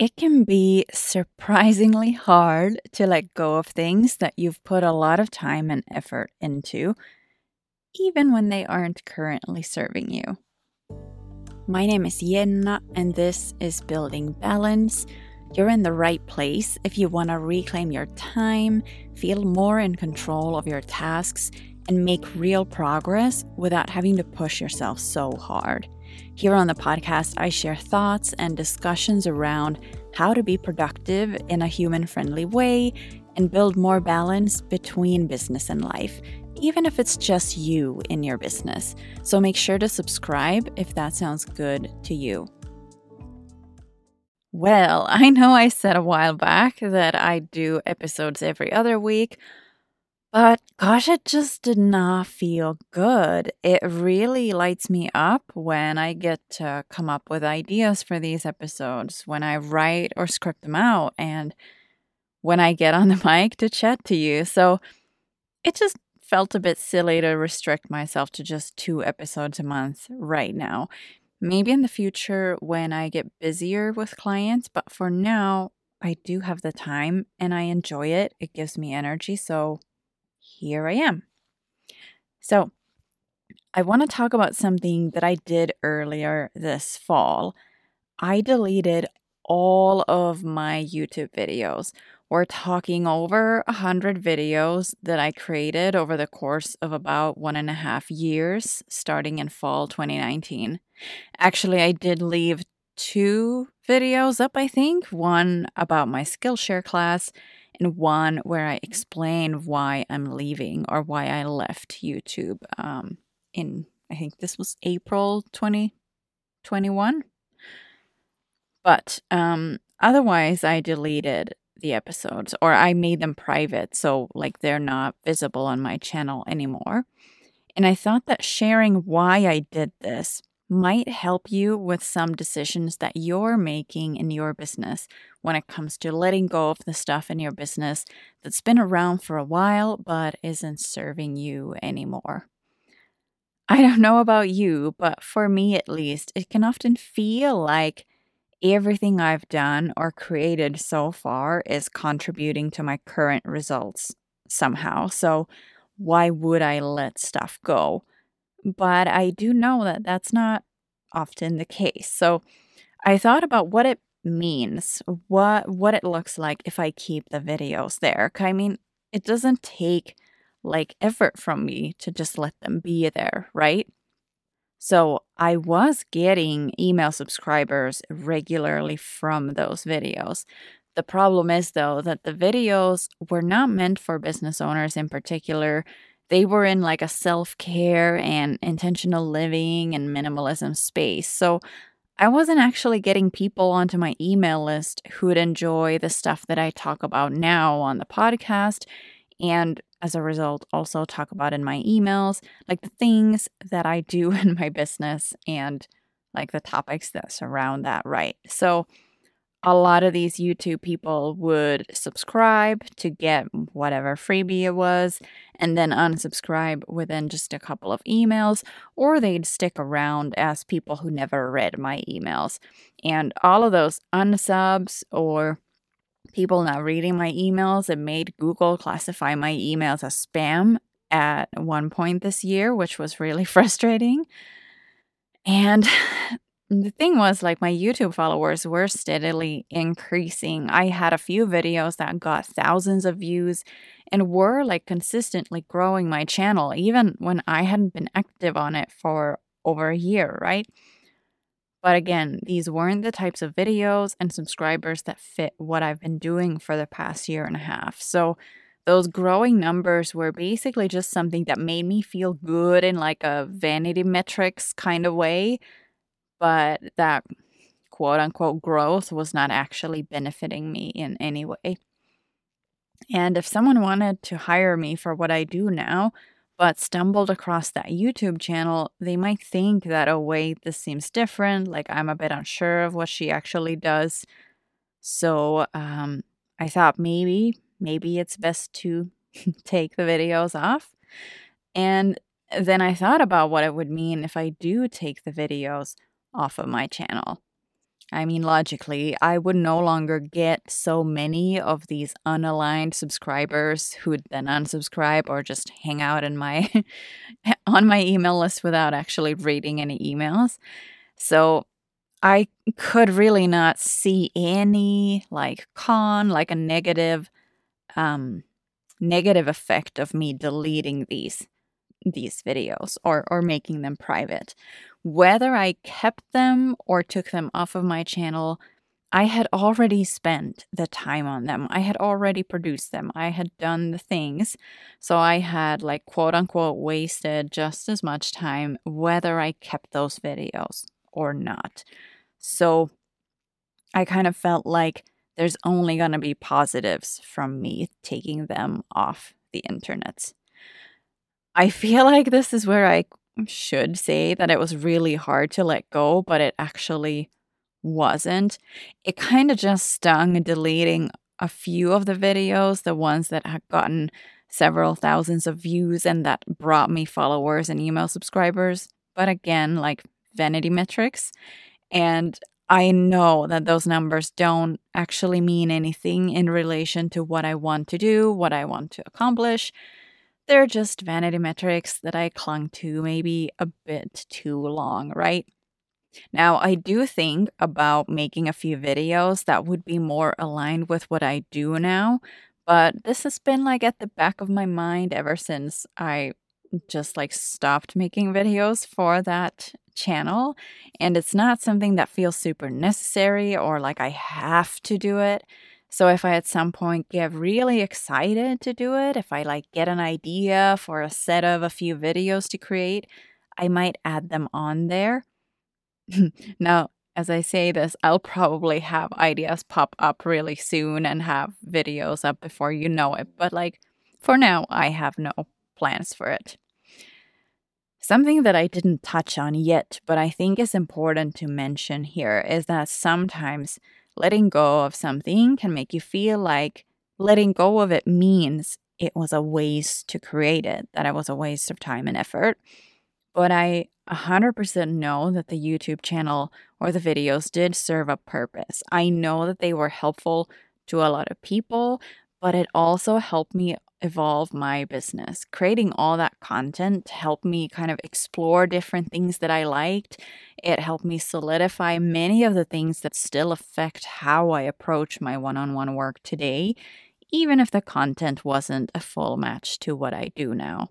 It can be surprisingly hard to let go of things that you've put a lot of time and effort into, even when they aren't currently serving you. My name is Jenna, and this is Building Balance. You're in the right place if you want to reclaim your time, feel more in control of your tasks, and make real progress without having to push yourself so hard. Here on the podcast, I share thoughts and discussions around how to be productive in a human friendly way and build more balance between business and life, even if it's just you in your business. So make sure to subscribe if that sounds good to you. Well, I know I said a while back that I do episodes every other week, but gosh, it just did not feel good. It really lights me up when I get to come up with ideas for these episodes, when I write or script them out, and when I get on the mic to chat to you. So it just felt a bit silly to restrict myself to just two episodes a month right now. Maybe in the future when I get busier with clients, but for now, I do have the time and I enjoy it. It gives me energy. So here I am. So, I want to talk about something that I did earlier this fall. I deleted all of my YouTube videos. We're talking over a hundred videos that I created over the course of about one and a half years, starting in fall 2019. Actually, I did leave two videos up, I think. One about my Skillshare class and one where I explain why I'm leaving or why I left YouTube um, in, I think this was April 2021. But um, otherwise, I deleted the episodes or I made them private. So, like, they're not visible on my channel anymore. And I thought that sharing why I did this might help you with some decisions that you're making in your business when it comes to letting go of the stuff in your business that's been around for a while but isn't serving you anymore. I don't know about you, but for me at least, it can often feel like everything I've done or created so far is contributing to my current results somehow. So, why would I let stuff go? But I do know that that's not often the case. So I thought about what it means, what what it looks like if I keep the videos there. I mean, it doesn't take like effort from me to just let them be there, right? So I was getting email subscribers regularly from those videos. The problem is, though, that the videos were not meant for business owners in particular they were in like a self care and intentional living and minimalism space. So I wasn't actually getting people onto my email list who would enjoy the stuff that I talk about now on the podcast. And as a result, also talk about in my emails, like the things that I do in my business and like the topics that surround that, right? So, a lot of these YouTube people would subscribe to get whatever freebie it was and then unsubscribe within just a couple of emails, or they'd stick around as people who never read my emails. And all of those unsubs or people not reading my emails, it made Google classify my emails as spam at one point this year, which was really frustrating. And the thing was like my youtube followers were steadily increasing. I had a few videos that got thousands of views and were like consistently growing my channel even when i hadn't been active on it for over a year right? But again these weren't the types of videos and subscribers that fit what i've been doing for the past year and a half. So those growing numbers were basically just something that made me feel good in like a vanity metrics kind of way but that quote unquote growth was not actually benefiting me in any way. And if someone wanted to hire me for what I do now, but stumbled across that YouTube channel, they might think that, oh, wait, this seems different. Like I'm a bit unsure of what she actually does. So um, I thought maybe, maybe it's best to take the videos off. And then I thought about what it would mean if I do take the videos off of my channel. I mean, logically, I would no longer get so many of these unaligned subscribers who would then unsubscribe or just hang out in my on my email list without actually reading any emails. So I could really not see any like con, like a negative um negative effect of me deleting these these videos or or making them private. Whether I kept them or took them off of my channel, I had already spent the time on them. I had already produced them. I had done the things. So I had, like, quote unquote, wasted just as much time whether I kept those videos or not. So I kind of felt like there's only going to be positives from me taking them off the internet. I feel like this is where I should say that it was really hard to let go, but it actually wasn't. It kind of just stung deleting a few of the videos, the ones that had gotten several thousands of views and that brought me followers and email subscribers. But again, like vanity metrics. And I know that those numbers don't actually mean anything in relation to what I want to do, what I want to accomplish. They're just vanity metrics that I clung to maybe a bit too long, right? Now, I do think about making a few videos that would be more aligned with what I do now, but this has been like at the back of my mind ever since I just like stopped making videos for that channel. And it's not something that feels super necessary or like I have to do it. So if I at some point get really excited to do it, if I like get an idea for a set of a few videos to create, I might add them on there. now, as I say this, I'll probably have ideas pop up really soon and have videos up before you know it. But like for now, I have no plans for it. Something that I didn't touch on yet, but I think is important to mention here is that sometimes letting go of something can make you feel like letting go of it means it was a waste to create it, that it was a waste of time and effort. But I 100% know that the YouTube channel or the videos did serve a purpose. I know that they were helpful to a lot of people, but it also helped me evolve my business. Creating all that content helped me kind of explore different things that I liked. It helped me solidify many of the things that still affect how I approach my one on one work today, even if the content wasn't a full match to what I do now.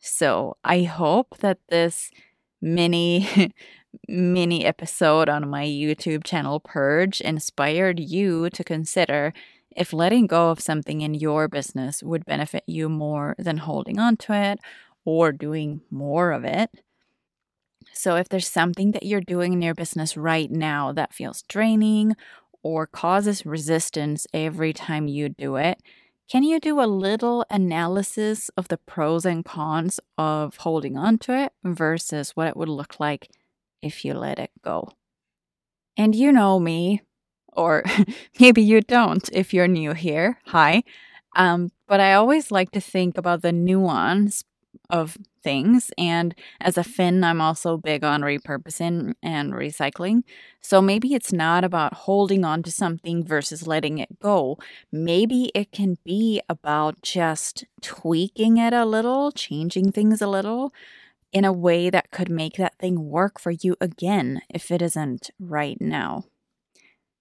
So I hope that this mini mini episode on my YouTube channel Purge inspired you to consider if letting go of something in your business would benefit you more than holding on to it or doing more of it. So, if there's something that you're doing in your business right now that feels draining or causes resistance every time you do it, can you do a little analysis of the pros and cons of holding on to it versus what it would look like if you let it go? And you know me, or maybe you don't if you're new here. Hi. Um, but I always like to think about the nuance of things. And as a Finn, I'm also big on repurposing and recycling. So maybe it's not about holding on to something versus letting it go. Maybe it can be about just tweaking it a little, changing things a little in a way that could make that thing work for you again if it isn't right now.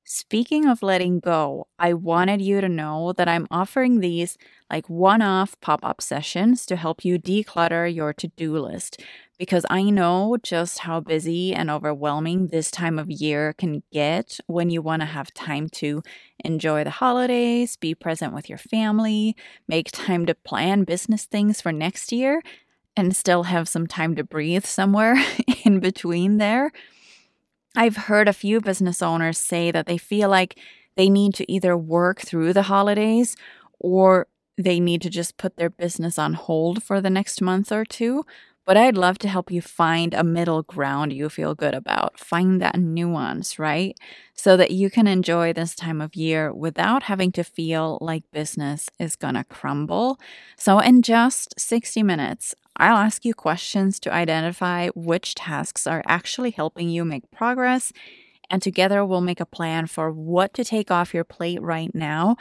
Speaking of letting go, I wanted you to know that I'm offering these like one off pop up sessions to help you declutter your to do list because I know just how busy and overwhelming this time of year can get when you want to have time to enjoy the holidays, be present with your family, make time to plan business things for next year, and still have some time to breathe somewhere in between there. I've heard a few business owners say that they feel like they need to either work through the holidays or they need to just put their business on hold for the next month or two. But I'd love to help you find a middle ground you feel good about. Find that nuance, right? So that you can enjoy this time of year without having to feel like business is gonna crumble. So, in just 60 minutes, I'll ask you questions to identify which tasks are actually helping you make progress And together we'll make a plan for what to take off your plate right now.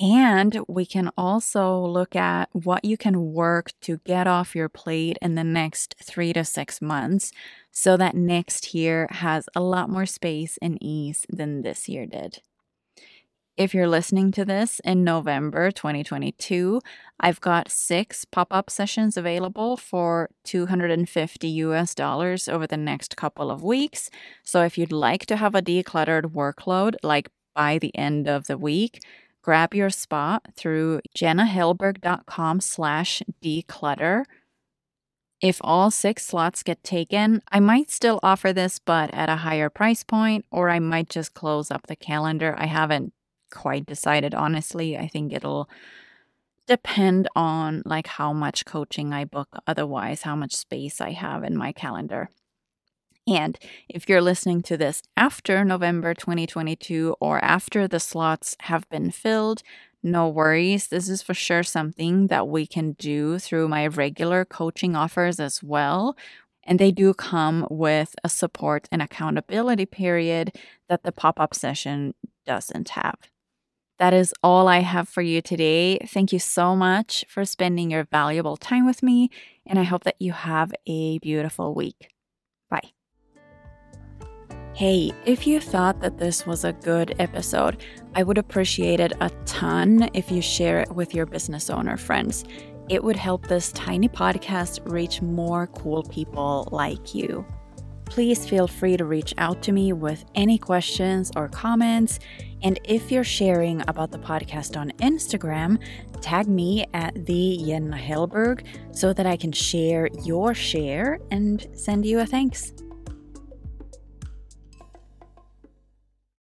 And we can also look at what you can work to get off your plate in the next three to six months so that next year has a lot more space and ease than this year did. If you're listening to this in November 2022, I've got six pop up sessions available for 250 US dollars over the next couple of weeks. So if you'd like to have a decluttered workload, like by the end of the week, grab your spot through jennahellberg.com slash declutter. If all six slots get taken, I might still offer this, but at a higher price point, or I might just close up the calendar. I haven't quite decided honestly. I think it'll depend on like how much coaching I book otherwise, how much space I have in my calendar. And if you're listening to this after November 2022 or after the slots have been filled, no worries. This is for sure something that we can do through my regular coaching offers as well. And they do come with a support and accountability period that the pop up session doesn't have. That is all I have for you today. Thank you so much for spending your valuable time with me, and I hope that you have a beautiful week. Bye. Hey, if you thought that this was a good episode, I would appreciate it a ton if you share it with your business owner friends. It would help this tiny podcast reach more cool people like you. Please feel free to reach out to me with any questions or comments. And if you're sharing about the podcast on Instagram, tag me at the Jenna Hellberg so that I can share your share and send you a thanks.